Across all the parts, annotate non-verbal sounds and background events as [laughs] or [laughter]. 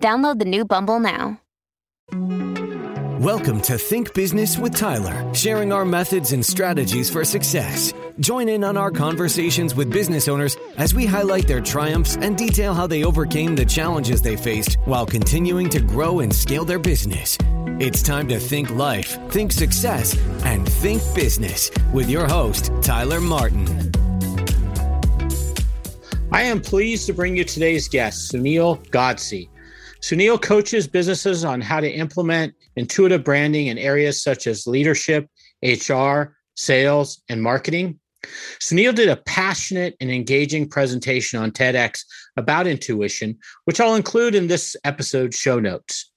Download the new Bumble now. Welcome to Think Business with Tyler, sharing our methods and strategies for success. Join in on our conversations with business owners as we highlight their triumphs and detail how they overcame the challenges they faced while continuing to grow and scale their business. It's time to think life, think success, and think business with your host, Tyler Martin. I am pleased to bring you today's guest, Sunil Godse. Sunil coaches businesses on how to implement intuitive branding in areas such as leadership, HR, sales, and marketing. Sunil did a passionate and engaging presentation on TEDx about intuition, which I'll include in this episode's show notes.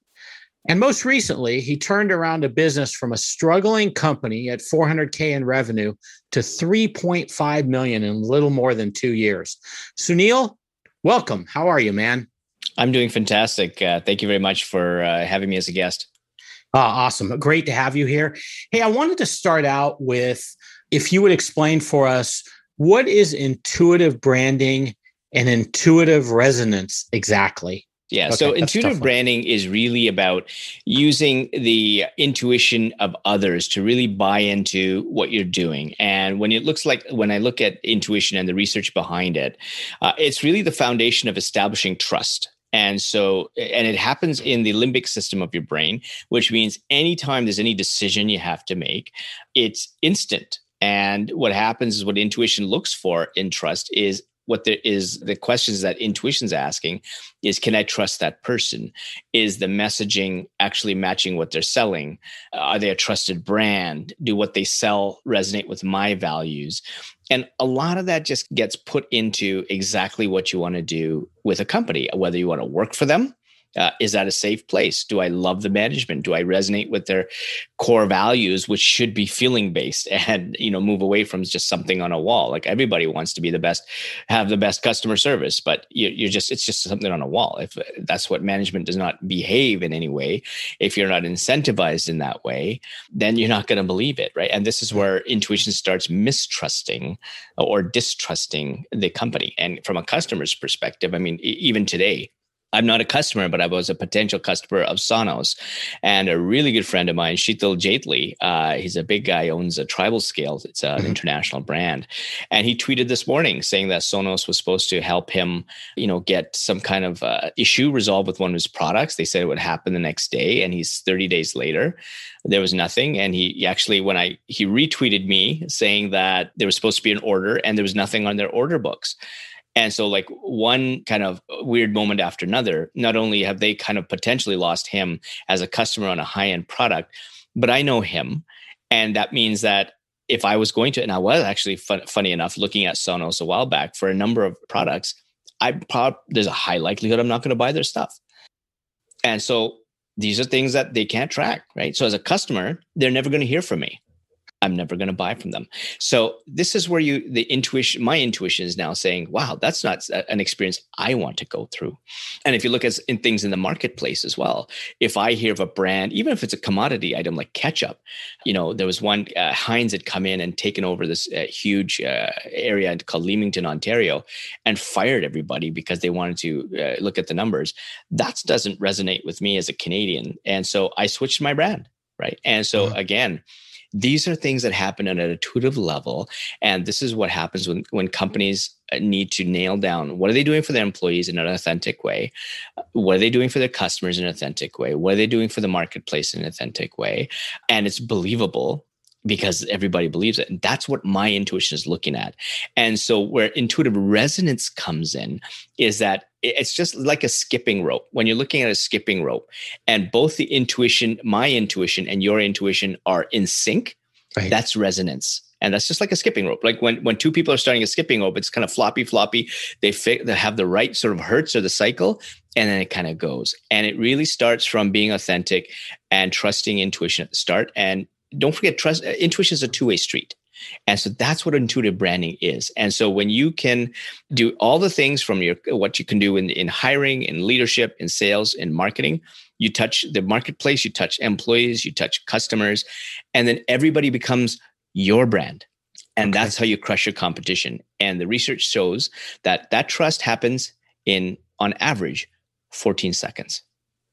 And most recently, he turned around a business from a struggling company at 400k in revenue to 3.5 million in a little more than 2 years. Sunil, welcome. How are you, man? I'm doing fantastic. Uh, thank you very much for uh, having me as a guest. Uh, awesome. Great to have you here. Hey, I wanted to start out with if you would explain for us what is intuitive branding and intuitive resonance exactly? Yeah. Okay, so intuitive branding is really about using the intuition of others to really buy into what you're doing. And when it looks like, when I look at intuition and the research behind it, uh, it's really the foundation of establishing trust. And so, and it happens in the limbic system of your brain, which means anytime there's any decision you have to make, it's instant. And what happens is what intuition looks for in trust is what there is the questions that intuition's asking is can i trust that person? Is the messaging actually matching what they're selling? Are they a trusted brand? Do what they sell resonate with my values? And a lot of that just gets put into exactly what you want to do with a company, whether you want to work for them uh, is that a safe place? Do I love the management? Do I resonate with their core values, which should be feeling based, [laughs] and you know move away from just something on a wall? Like everybody wants to be the best, have the best customer service, but you, you're just it's just something on a wall. If that's what management does not behave in any way, if you're not incentivized in that way, then you're not going to believe it, right? And this is where intuition starts mistrusting or distrusting the company. And from a customer's perspective, I mean, even today I'm not a customer, but I was a potential customer of Sonos. And a really good friend of mine, Sheetal Jaitly, uh, he's a big guy, owns a TribalScale. It's an mm-hmm. international brand. And he tweeted this morning saying that Sonos was supposed to help him, you know, get some kind of uh, issue resolved with one of his products. They said it would happen the next day. And he's 30 days later. There was nothing. And he, he actually, when I, he retweeted me saying that there was supposed to be an order and there was nothing on their order books. And so, like one kind of weird moment after another, not only have they kind of potentially lost him as a customer on a high end product, but I know him. And that means that if I was going to, and I was actually fun, funny enough looking at Sonos a while back for a number of products, I probably there's a high likelihood I'm not going to buy their stuff. And so these are things that they can't track, right? So as a customer, they're never going to hear from me. I'm never going to buy from them. So this is where you the intuition my intuition is now saying, wow, that's not an experience I want to go through. And if you look at in things in the marketplace as well, if I hear of a brand, even if it's a commodity item like ketchup, you know, there was one uh, Heinz had come in and taken over this uh, huge uh, area called Leamington, Ontario, and fired everybody because they wanted to uh, look at the numbers. That doesn't resonate with me as a Canadian, and so I switched my brand. Right. And so mm-hmm. again, these are things that happen at an intuitive level and this is what happens when when companies uh, need to nail down what are they doing for their employees in an authentic way what are they doing for their customers in an authentic way what are they doing for the marketplace in an authentic way and it's believable because everybody believes it. And that's what my intuition is looking at. And so, where intuitive resonance comes in is that it's just like a skipping rope. When you're looking at a skipping rope, and both the intuition, my intuition, and your intuition are in sync, right. that's resonance. And that's just like a skipping rope. Like when, when two people are starting a skipping rope, it's kind of floppy, floppy. They fit, they have the right sort of hertz or the cycle, and then it kind of goes. And it really starts from being authentic and trusting intuition at the start. And don't forget, trust uh, intuition is a two way street. And so that's what intuitive branding is. And so when you can do all the things from your what you can do in, in hiring, in leadership, in sales, in marketing, you touch the marketplace, you touch employees, you touch customers, and then everybody becomes your brand. And okay. that's how you crush your competition. And the research shows that that trust happens in on average 14 seconds.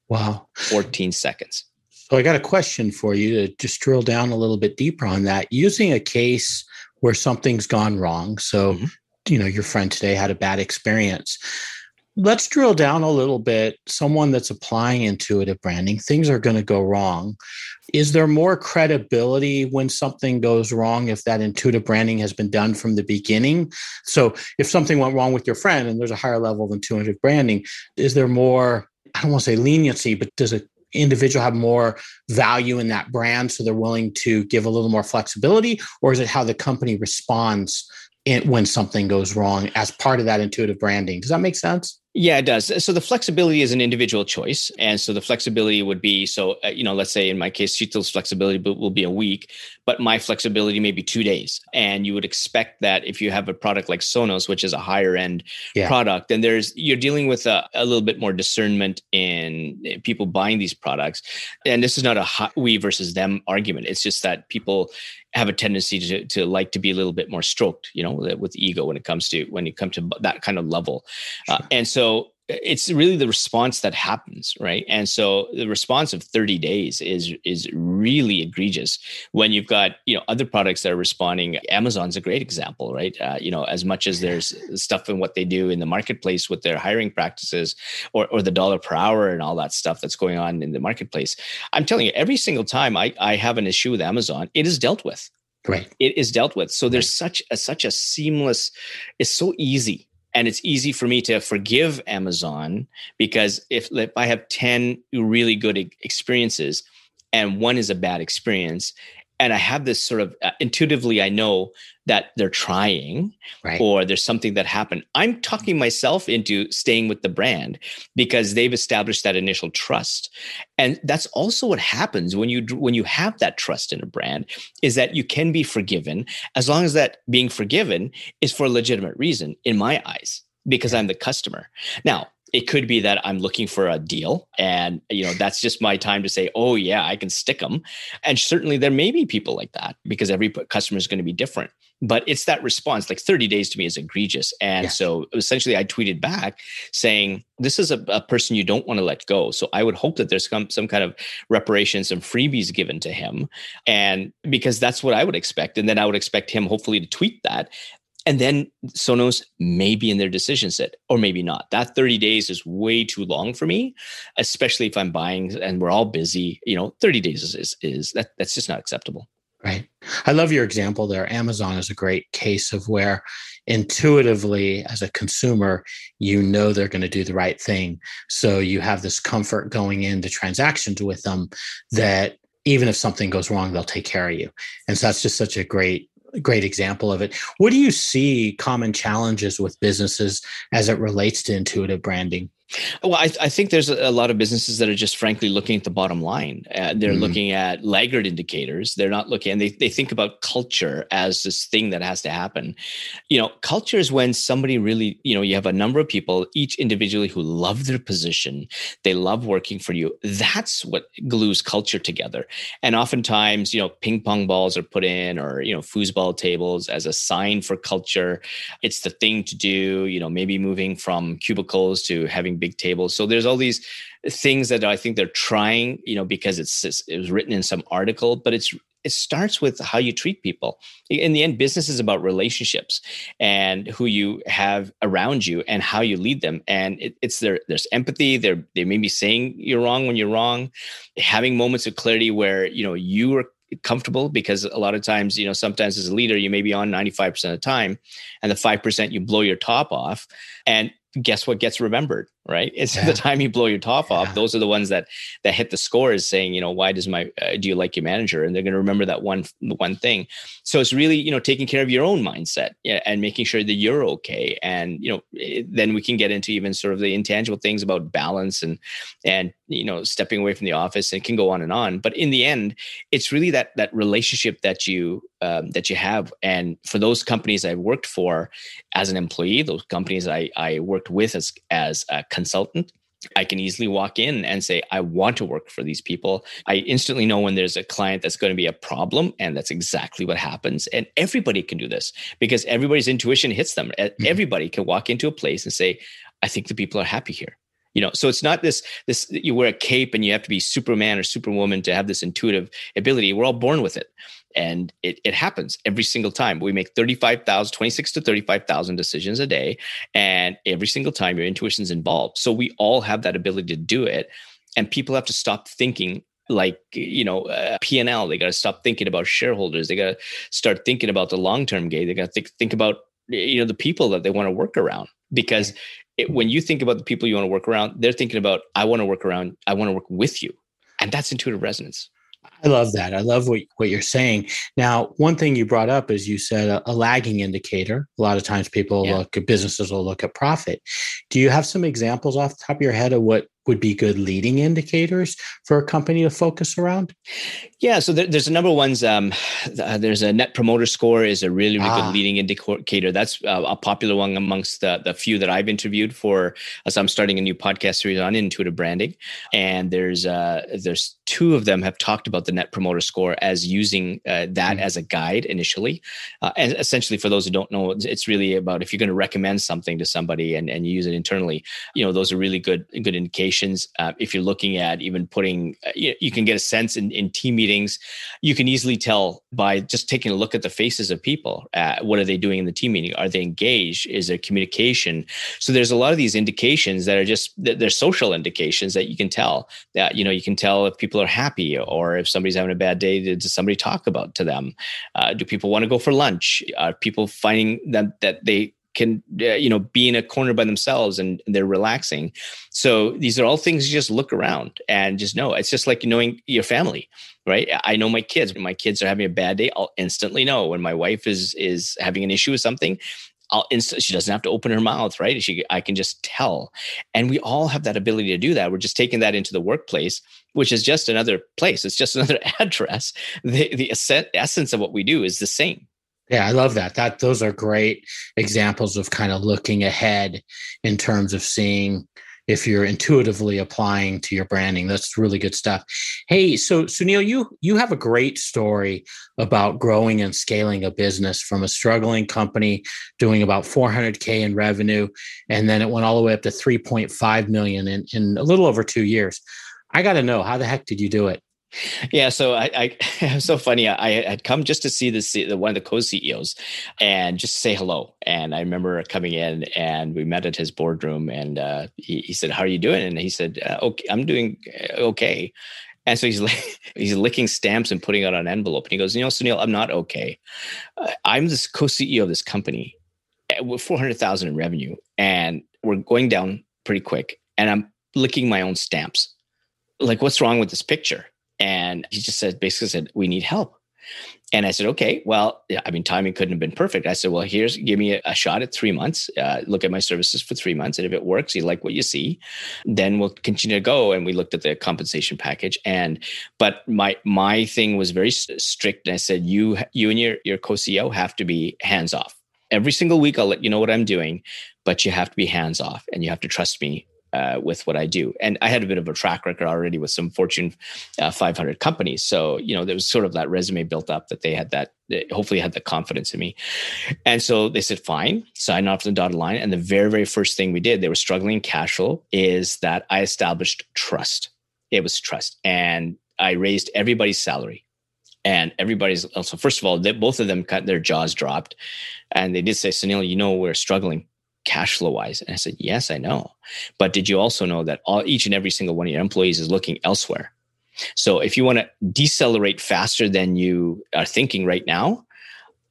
Wow. 14 seconds. So I got a question for you to just drill down a little bit deeper on that. Using a case where something's gone wrong. So, mm-hmm. you know, your friend today had a bad experience. Let's drill down a little bit. Someone that's applying intuitive branding, things are going to go wrong. Is there more credibility when something goes wrong if that intuitive branding has been done from the beginning? So, if something went wrong with your friend and there's a higher level of intuitive branding, is there more I don't want to say leniency, but does it individual have more value in that brand so they're willing to give a little more flexibility? Or is it how the company responds in, when something goes wrong as part of that intuitive branding? Does that make sense yeah, it does. So the flexibility is an individual choice, and so the flexibility would be so uh, you know, let's say in my case, Sheetal's flexibility will be a week, but my flexibility may be two days. And you would expect that if you have a product like Sonos, which is a higher end yeah. product, then there's you're dealing with a, a, little bit more discernment in people buying these products. And this is not a hot we versus them argument. It's just that people have a tendency to, to like to be a little bit more stroked, you know, with ego when it comes to when you come to that kind of level. Uh, and so it's really the response that happens right? And so the response of 30 days is is really egregious when you've got you know other products that are responding. Amazon's a great example right? Uh, you know as much as there's stuff in what they do in the marketplace with their hiring practices or, or the dollar per hour and all that stuff that's going on in the marketplace i'm telling you every single time i, I have an issue with amazon it is dealt with. Right. It is dealt with. So there's such a such a seamless it's so easy and it's easy for me to forgive Amazon because if, if I have 10 really good experiences and one is a bad experience, and I have this sort of uh, intuitively, I know that they're trying right. or there's something that happened. I'm talking myself into staying with the brand because they've established that initial trust. And that's also what happens when you when you have that trust in a brand is that you can be forgiven as long as that being forgiven is for a legitimate reason in my eyes because I'm the customer. Now, it could be that i'm looking for a deal and you know that's just my time to say oh yeah i can stick them and certainly there may be people like that because every customer is going to be different but it's that response like 30 days to me is egregious. And yeah. so essentially i tweeted back saying this is a, a, person you don't want to let go. So i would hope that there's some, some kind of reparations and freebies given to him and because that's what i would expect. And then i would expect him hopefully to tweet that and then Sonos may be in their decision set or maybe not. That 30 days is way too long for me, especially if I'm buying and we're all busy. You know, 30 days is, is, is that that's just not acceptable. Right. I love your example there. Amazon is a great case of where intuitively, as a consumer, you know they're going to do the right thing. So you have this comfort going into transactions with them that even if something goes wrong, they'll take care of you. And so that's just such a great great example of it. What do you see common challenges with businesses as it relates to intuitive branding? Well, I, I, think there's a lot of businesses that are just frankly looking at the bottom line. Uh, they're mm-hmm. looking at laggard indicators. They're not looking, and they, they think about culture as this thing that has to happen. You know, culture is when somebody really, you know, you have a number of people, each individually who love their position, they love working for you. That's what glues culture together. And oftentimes, you know, ping pong balls are put in or, you know, foosball tables as a sign for culture. It's the thing to do, you know, maybe moving from cubicles to having big tables. So there's all these things that I think they're trying, you know, because it's it was written in some article, but it's it starts with how you treat people. In the end, business is about relationships and who you have around you and how you lead them. And it, it's there. There's empathy. They're they may be saying you're wrong when you're wrong, having moments of clarity where you know you are comfortable because a lot of times you know sometimes as a leader you may be on 95% of the time and the 5% you blow your top off and guess what gets remembered right? It's yeah. the time you blow your top yeah. off those are the ones that that hit the scores saying you know why does my uh, do you like your manager? And they're going to remember that one one thing. So it's really you know taking care of your own mindset yeah, and making sure that you're okay. And you know it, then we can get into even sort of the intangible things about balance and and you know stepping away from the office and can go on and on. But in the end it's really that that relationship that you um, that you have. And for those companies i've worked for as an employee those companies i i worked with as as a consultant I can easily walk in and say, I want to work for these people. I instantly know when there's a client that's going to be a problem. And that's exactly what happens. And everybody can do this because everybody's intuition hits them. Mm-hmm. Everybody can walk into a place and say, I think the people are happy here you know so it's not this this you wear a cape and you have to be superman or superwoman to have this intuitive ability we're all born with it and it, it happens every single time. We make 35,000 26 to 35,000 decisions a day and every single time your intuition's involved. So we all have that ability to do it and people have to stop thinking like you know uh, p&l they got to stop thinking about shareholders. They got to start thinking about the long-term gain they got to think, think about you know the people that they want to work around. Because it, when you think about the people you want to work around they're thinking about i want to work around i want to work with you. And that's intuitive resonance I love that. I love what, what you're saying. Now, one thing you brought up is you said a, a lagging indicator. A lot of times people yeah. look at businesses will look at profit. Do you have some examples off the top of your head of what would be good leading indicators for a company to focus around? Yeah, so there, there's a number of ones. Um, uh, there's a net promoter score is a really, really ah. good leading indicator. That's uh, a popular one amongst the, the few that I've interviewed for. As I'm starting a new podcast series on intuitive branding, and there's uh, there's two of them have talked about the net promoter score as using uh, that mm-hmm. as a guide initially. Uh, and essentially, for those who don't know, it's really about if you're going to recommend something to somebody and, and you use it internally. You know, those are really good good indications uh, if you're looking at even putting, uh, you, you, can get a sense in, in team meetings. You can easily tell by just taking a look at the faces of people. Uh, what are they doing in the team meeting? Are they engaged? Is there communication? So there's a lot of these indications that are just they're social indications that you can tell. That you know you can tell if people are happy or if somebody's having a bad day. Does somebody talk about to them? Uh, do people want to go for lunch? Are people finding that that they can uh, you know be in a corner by themselves and they're relaxing so these are all things you just look around and just know it's just like knowing your family right i know my kids when my kids are having a bad day i'll instantly know when my wife is is having an issue with something I'll inst- she doesn't have to open her mouth, right? She, I can just tell. And we all have that ability to do that. We're just taking that into the workplace, which is just another place. It's just [laughs] another address. The, the essence of what we do is the same. Yeah, I love that. That those are great examples of kind of looking ahead in terms of seeing if you're intuitively applying to your branding. That's really good stuff. Hey, so Sunil, you you have a great story about growing and scaling a business from a struggling company doing about 400k in revenue, and then it went all the way up to 3.5 million in, in a little over two years. I got to know how the heck did you do it? Yeah, so I, I [laughs] so funny. I had come just to see this the one of the co-CEOs and just say hello. And I remember coming in and we met at his boardroom and uh, he, he, said, "How are you doing?" And he said, uh, "Okay, I'm doing uh, okay." And so he's [laughs] he's licking stamps and putting out an envelope. And he goes, "You know, Sunil, I'm not okay. Uh, I'm this co-CEO of this company uh, with 400,000 in revenue, and we're going down pretty quick. And I'm licking my own stamps. Like, what's wrong with this picture?" And he just said, basically said, we need help. And I said, okay, well, I mean, timing couldn't have been perfect. I said, well, here's, give me a, a shot at three months, uh, look at my services for three months. And if it works, you like what you see, then we'll continue to go. And we looked at the compensation package. And, but my, my thing was very strict. And I said, you, you and your, your co-CEO have to be hands off. Every single week, I'll let you know what I'm doing, but you have to be hands off and you have to trust me uh, with what I do. And I had a bit of a track record already with some Fortune uh, 500 companies. So, you know, there was sort of that resume built up that they had that, they hopefully had the confidence in me. And so they said, fine, sign off the dotted line. And the very, very first thing we did, they were struggling cash flow, is that I established trust. It was trust. And I raised everybody's salary And everybody's also, first of all, they, both of them cut their jaws dropped. And they did say, Sunil, you know, we're struggling cash flow wise. And I said, yes, I know. But did you also know that all, each and every single one of your employees is looking elsewhere? So if you want to decelerate faster than you are thinking right now,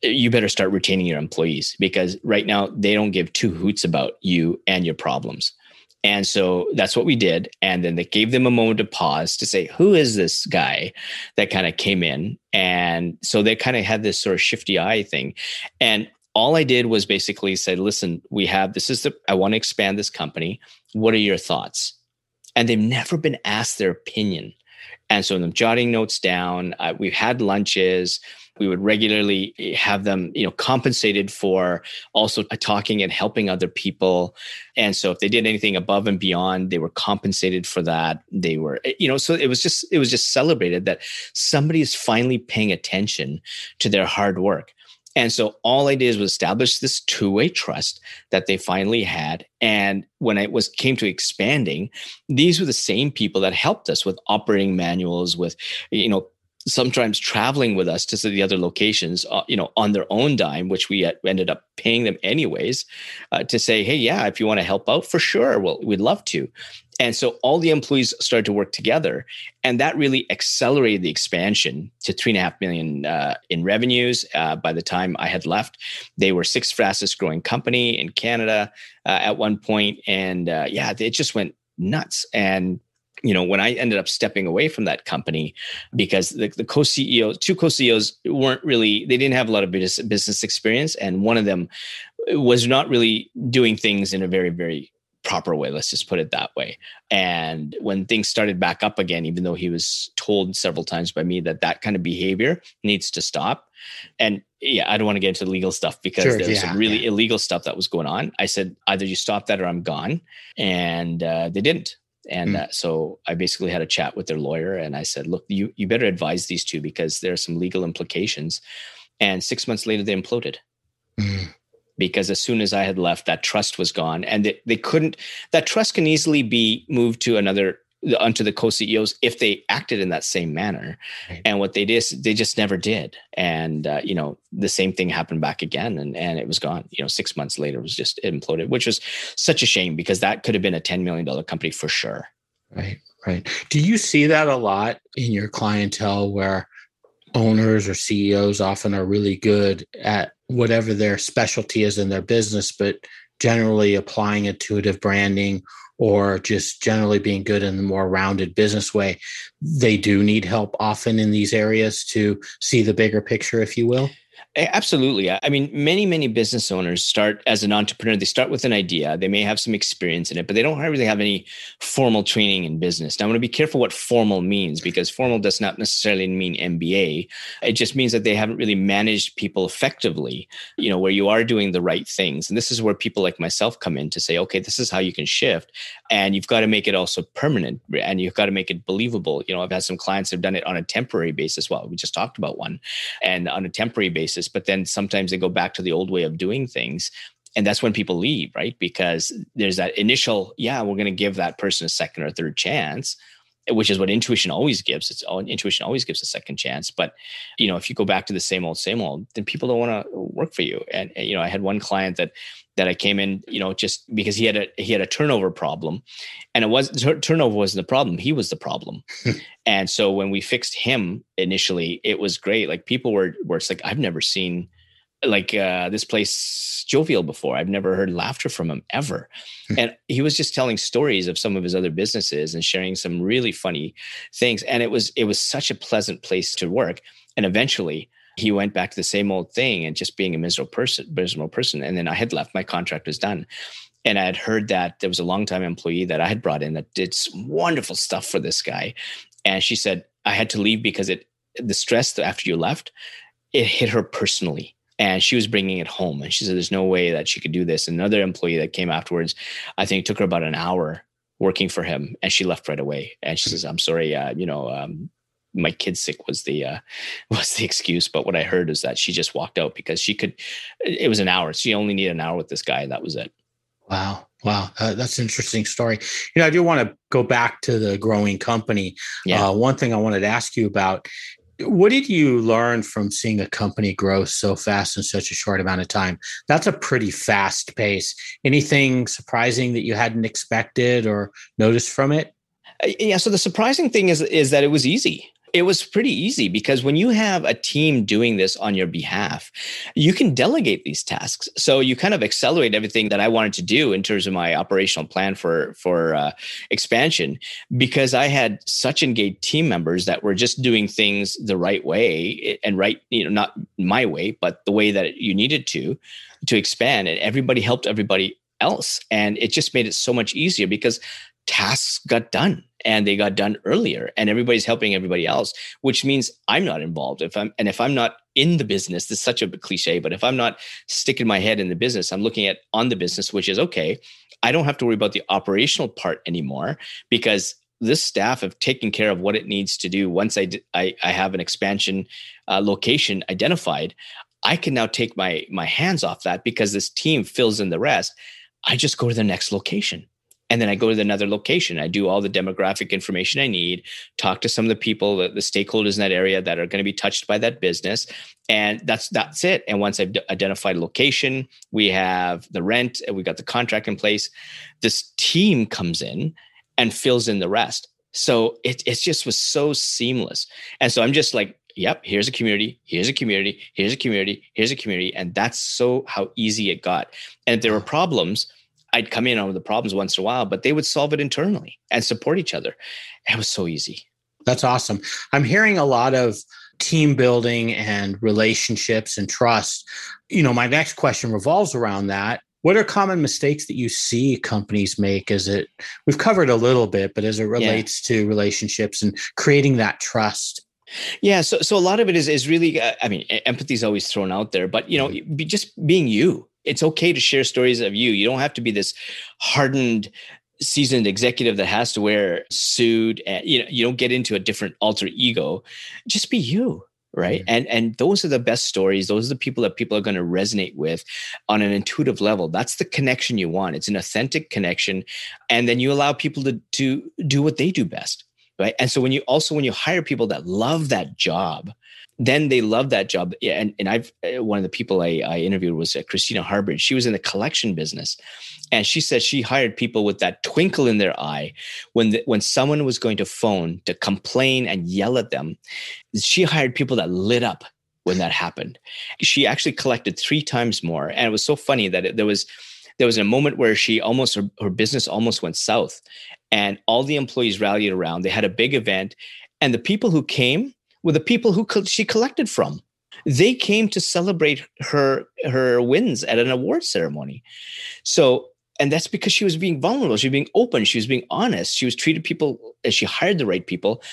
you better start retaining your employees because right now they don't give two hoots about you and your problems. And so that's what we did. And then they gave them a moment to pause to say, who is this guy that kind of came in? And so they kind of had this sort of shifty eye thing. And all I did was basically say, listen, we have this is the, I want to expand this company. What are your thoughts? And they've never been asked their opinion. And so I'm jotting notes down. Uh, we've had lunches we would regularly have them you know compensated for also talking and helping other people and so if they did anything above and beyond they were compensated for that they were eh, you know so it was just it was just celebrated that somebody is finally paying attention to their hard work and so all I did was establish this two-way trust that they finally had. And when it was came to expanding, these were the same people that helped us with operating manuals, with you know sometimes traveling with us to the other locations, uh, you know, on their own dime, which we ended up paying them anyways, uh, to say, hey, yeah, if you want to help out, for sure, well, we'd love to. And so all the employees started to work together, and that really accelerated the expansion to three and a half million uh, in revenues. Uh, by the time I had left, they were sixth fastest growing company in Canada uh, at one point, and uh, yeah, it just went nuts. And you know, when I ended up stepping away from that company because the, the co-CEOs, two co-CEOs weren't really, they didn't have a lot of business, business experience. And one of them was not really doing things in a very, very proper way. Let's just put it that way. And when things started back up again, even though he was told several times by me that that kind of behavior needs to stop. And yeah, I don't want to get into the legal stuff because sure, there was yeah, some really yeah. illegal stuff that was going on. I said, either you stop that or I'm gone. And uh, they didn't. And mm. uh, so I basically had a chat with their lawyer and I said, look, you, you better advise these two because there are some legal implications. And six months later, they imploded. Mm. Because as soon as I had left, that trust was gone. And they, they couldn't, that trust can easily be moved to another onto the co-CEOs if they acted in that same manner. Right. And what they did, they just never did. And uh, you know, the same thing happened back again, and and it was gone. You know, six months later, it was just imploded, which was such a shame because that could have been a ten million dollar company for sure. Right, right. Do you see that a lot in your clientele where owners or CEOs often are really good at whatever their specialty is in their business, but generally applying intuitive branding or just generally being good in the more rounded business way, they do need help often in these areas to see the bigger picture, if you will. Absolutely. I mean, many, many business owners start as an entrepreneur. They start with an idea. They may have some experience in it, but they don't really have any formal training in business. Now, I want to be careful what formal means because formal does not necessarily mean MBA. It just means that they haven't really managed people effectively, you know, where you are doing the right things. And this is where people like myself come in to say, okay, this is how you can shift. And you've got to make it also permanent and you've got to make it believable. You know, I've had some clients have done it on a temporary basis. Well, we just talked about one and on a temporary basis but then sometimes they go back to the old way of doing things. And that's when people leave right? Because there's that initial yeah we're going to give that person a second or third chance which is what intuition always gives. It's all intuition always gives a second chance. But you know if you go back to the same old same old then people don't want to work for you. And, and you know i had one client that that i came in you know just because he had a he had a turnover problem and it was turnover wasn't the problem he was the problem [laughs] and so when we fixed him initially it was great like people were were it's like i've never seen like uh, this place jovial before. I've never heard laughter from him ever. Hmm. and he was just telling stories of some of his other businesses and sharing some really funny things. And it was it was such a pleasant place to work. And eventually he went back to the same old thing and just being a miserable person, miserable person. And then I had left, my contract was done. And I had heard that there was a longtime employee that I had brought in that did some wonderful stuff for this guy. And she said, I had to leave because it the stress after you left, it hit her personally and she was bringing it home and she said there's no way that she could do this another employee that came afterwards i think took her about an hour working for him and she left right away and she says i'm sorry uh, you know um, my kid's sick was the uh, [laughs] was the excuse but what i heard is that she just walked out because she could it was an hour she only needed an hour with this guy that was it wow Wow, uh, that's an interesting story. You know, I do want to go back to the growing company. Yeah. Uh, one thing I wanted to ask you about What did you learn from seeing a company grow so fast in such a short amount of time? That's a pretty fast pace. Anything surprising that you hadn't expected or noticed from it? Uh, yeah. So the surprising thing is is that it was easy it was pretty easy because when you have a team doing this on your behalf, you can delegate these tasks. So you kind of accelerate everything that I wanted to do in terms of my operational plan for for uh, expansion because I had such engaged team members that were just doing things the right way eh, and right, you know, not my way, but the way that you needed to to expand. And everybody helped everybody else, and it just made it so much easier because tasks got done and they got done earlier and everybody's helping everybody else which means i'm not involved. If i'm and if i'm not in the business this is such a cliche but if i'm not sticking my head in the business i'm looking at on the business which is okay i don't have to worry about the operational part anymore because this staff have taken care of what it needs to do. Once i i, I have an expansion uh, location identified i can now take my my hands off that because this team fills in the rest. I just go to the next location and then I go to another location. I do all the demographic information I need, talk to some of the people, the, the stakeholders in that area that are going to be touched by that business, and that's that's it. And once I've d- identified location, we have the rent, we got the contract in place. This team comes in and fills in the rest. So it it just was so seamless. And so I'm just like, yep, here's a community, here's a community, here's a community, here's a community, and that's so how easy it got. And if there were problems I'd come in on the problems once in a while, but they would solve it internally and support each other. It was so easy. That's awesome. I'm hearing a lot of team building and relationships and trust. You know, my next question revolves around that. What are common mistakes that you see companies make as it we've covered a little bit, but as it relates yeah. to relationships and creating that trust? Yeah, so so a lot of it is is really uh, I mean empathy is always thrown out there, but you know, be just being you it's okay to share stories of you. You don't have to be this hardened seasoned executive that has to wear suit and you know you don't get into a different alter ego. Just be you right? Mm-hmm. and and those are the best stories. Those are the people that people are going to resonate with on an intuitive level. That's the connection you want. It's an authentic connection. And then you allow people to to do what they do best right? And so when you also when you hire people that love that job then they love that job. And, and I've, uh, one of the people I, I interviewed was uh, Christina Harbridge. She was in the collection business. And she said she hired people with that twinkle in their eye when, the, when someone was going to phone to complain and yell at them. She hired people that lit up when that happened. She actually collected three times more. And it was so funny that it, there was, there was a moment where she almost, her, her business almost went south and all the employees rallied around. They had a big event and the people who came, were the people who she collected from. They came to celebrate her her wins at an award ceremony. So, and that's because she was being vulnerable. She was being open. She was being honest. She was treated people as she hired the right people.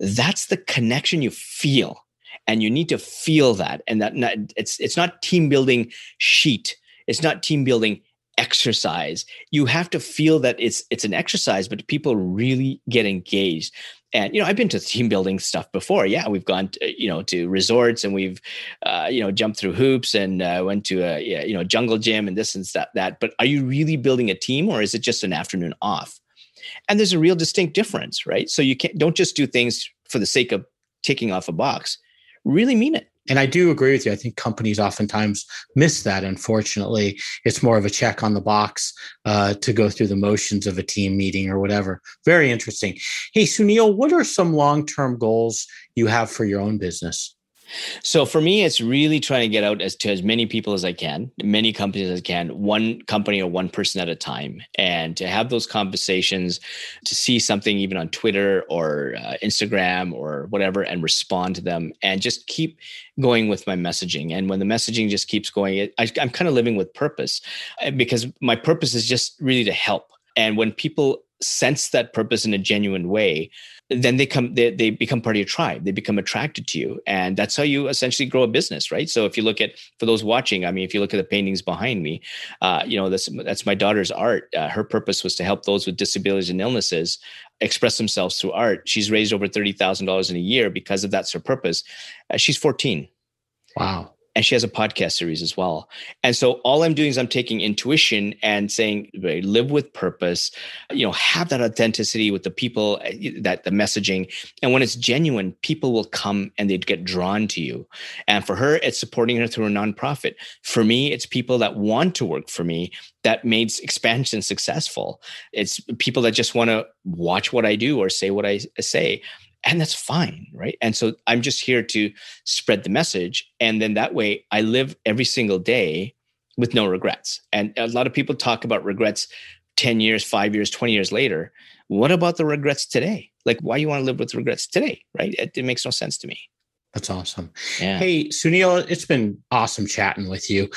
That's the connection you feel, and you need to feel that. And that it's it's not team building sheet. It's not team building exercise. You have to feel that it's it's an exercise, but people really get engaged and you know i've been to team building stuff before. Yeah we've gone to, you know to resorts and we've uh, you know jumped through hoops and uh, went to a you know jungle gym and this and that that. But are you really building a team or is it just an afternoon off? And there's a real distinct difference right? So you can't don't just do things for the sake of ticking off a box. Really mean it and I do agree with you. I think companies oftentimes miss that. Unfortunately, it's more of a check on the box uh, to go through the motions of a team meeting or whatever. Very interesting. Hey, Sunil, what are some long term goals you have for your own business? So for me, it's really trying to get out as to as many people as I can, many companies as I can, one company or one person at a time, and to have those conversations, to see something even on Twitter or uh, Instagram or whatever, and respond to them, and just keep going with my messaging. And when the messaging just keeps going, I, I'm kind of living with purpose, uh, because my purpose is just really to help. And when people sense that purpose in a genuine way, then they come they, they become part of your tribe. They become attracted to you. And that's how you essentially grow a business right? So if you look at for those watching i mean if you look at the paintings behind me uh, you know that's that's my daughter's art. Uh, her purpose was to help those with disabilities and illnesses express themselves through art. She's raised over $30000 in a year because of that's her purpose. Uh, she's 14 wow and she has a podcast series as well. And so all I'm doing is I'm taking intuition and saying, live with purpose, you know, have that authenticity with the people eh, that the messaging. And when it's genuine, people will come and they'd get drawn to you. And for her, it's supporting her through a nonprofit. For me, it's people that want to work for me that made expansion successful. It's people that just want to watch what I do or say what I say and that's fine right and so i'm just here to spread the message and then that way i live every single day with no regrets and a lot of people talk about regrets 10 years 5 years 20 years later what about the regrets today like why you want to live with regrets today right it, it makes no sense to me that's awesome. Yeah. Hey, Sunil, it's been awesome chatting with you.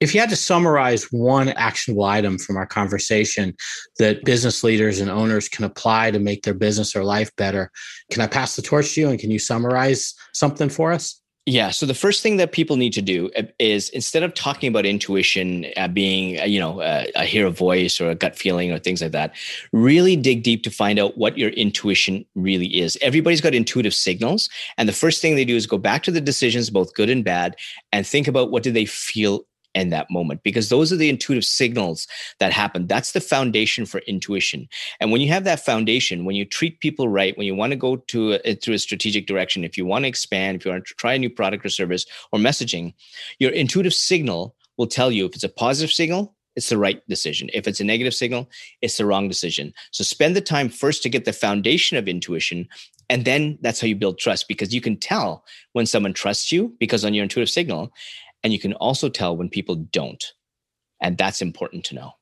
If you had to summarize one actionable item from our conversation that business leaders and owners can apply to make their business or life better, can I pass the torch to you and can you summarize something for us? Yeah. So the first thing that people need to do uh, is instead of talking about intuition uh, being, uh, you know, uh, a hear a voice or a gut feeling or things like that, really dig deep to find out what your intuition really is. Everybody's got intuitive signals, and the first thing they do is go back to the decisions, both good and bad, and think about what do they feel in that moment because those are the intuitive signals that happen that's the foundation for intuition and when you have that foundation when you treat people right when you want to go to a, eh, through a strategic direction if you want to expand if you want to try a new product or service or messaging your intuitive signal will tell you if it's a positive signal it's the right decision. If it's a negative signal, it's the wrong decision. So spend the time first to get the foundation of intuition. And then that's how you build trust because you can tell when someone trusts you because on your intuitive signal. And you can also tell when people don't. And that's important to know.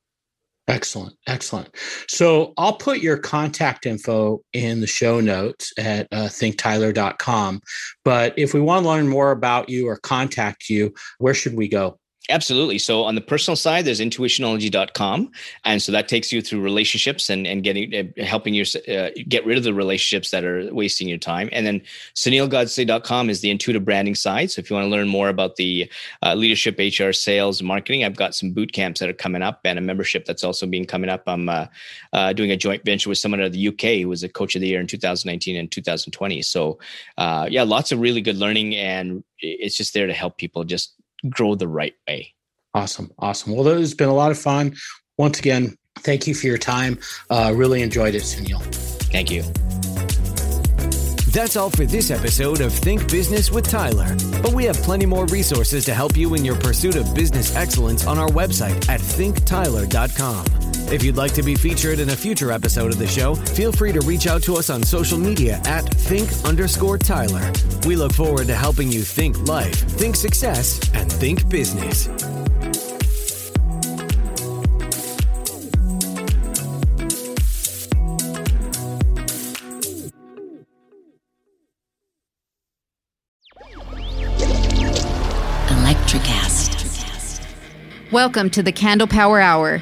Excellent. Excellent. So I'll put your contact info in the show notes at uh, thinktyler.com. But if we want to learn more about you or contact you, where should we go? Absolutely. So on the personal side, there's intuitionology.com. And so that takes you through relationships and, and getting, uh, helping you uh, get rid of the relationships that are wasting your time. And then sunilgodse.com is the intuitive branding side. So if you want to learn more about the uh, leadership, HR, sales, marketing, I've got some boot camps that are coming up and a membership that's also being coming up. I'm uh, uh doing a joint venture with someone out of the UK who was a coach of the year in 2019 and 2020. So uh, yeah, lots of really good learning and it's just there to help people just grow the right way. Awesome. Awesome. Well, it's been a lot of fun. Once again, thank you for your time. Uh, really enjoyed it, Sunil. Thank you. That's all for this episode of Think Business with Tyler. But we have plenty more resources to help you in your pursuit of business excellence on our website at thinktyler.com. If you'd like to be featured in a future episode of the show, feel free to reach out to us on social media at think underscore Tyler. We look forward to helping you think life, think success, and think business. Welcome to the Candle Power Hour.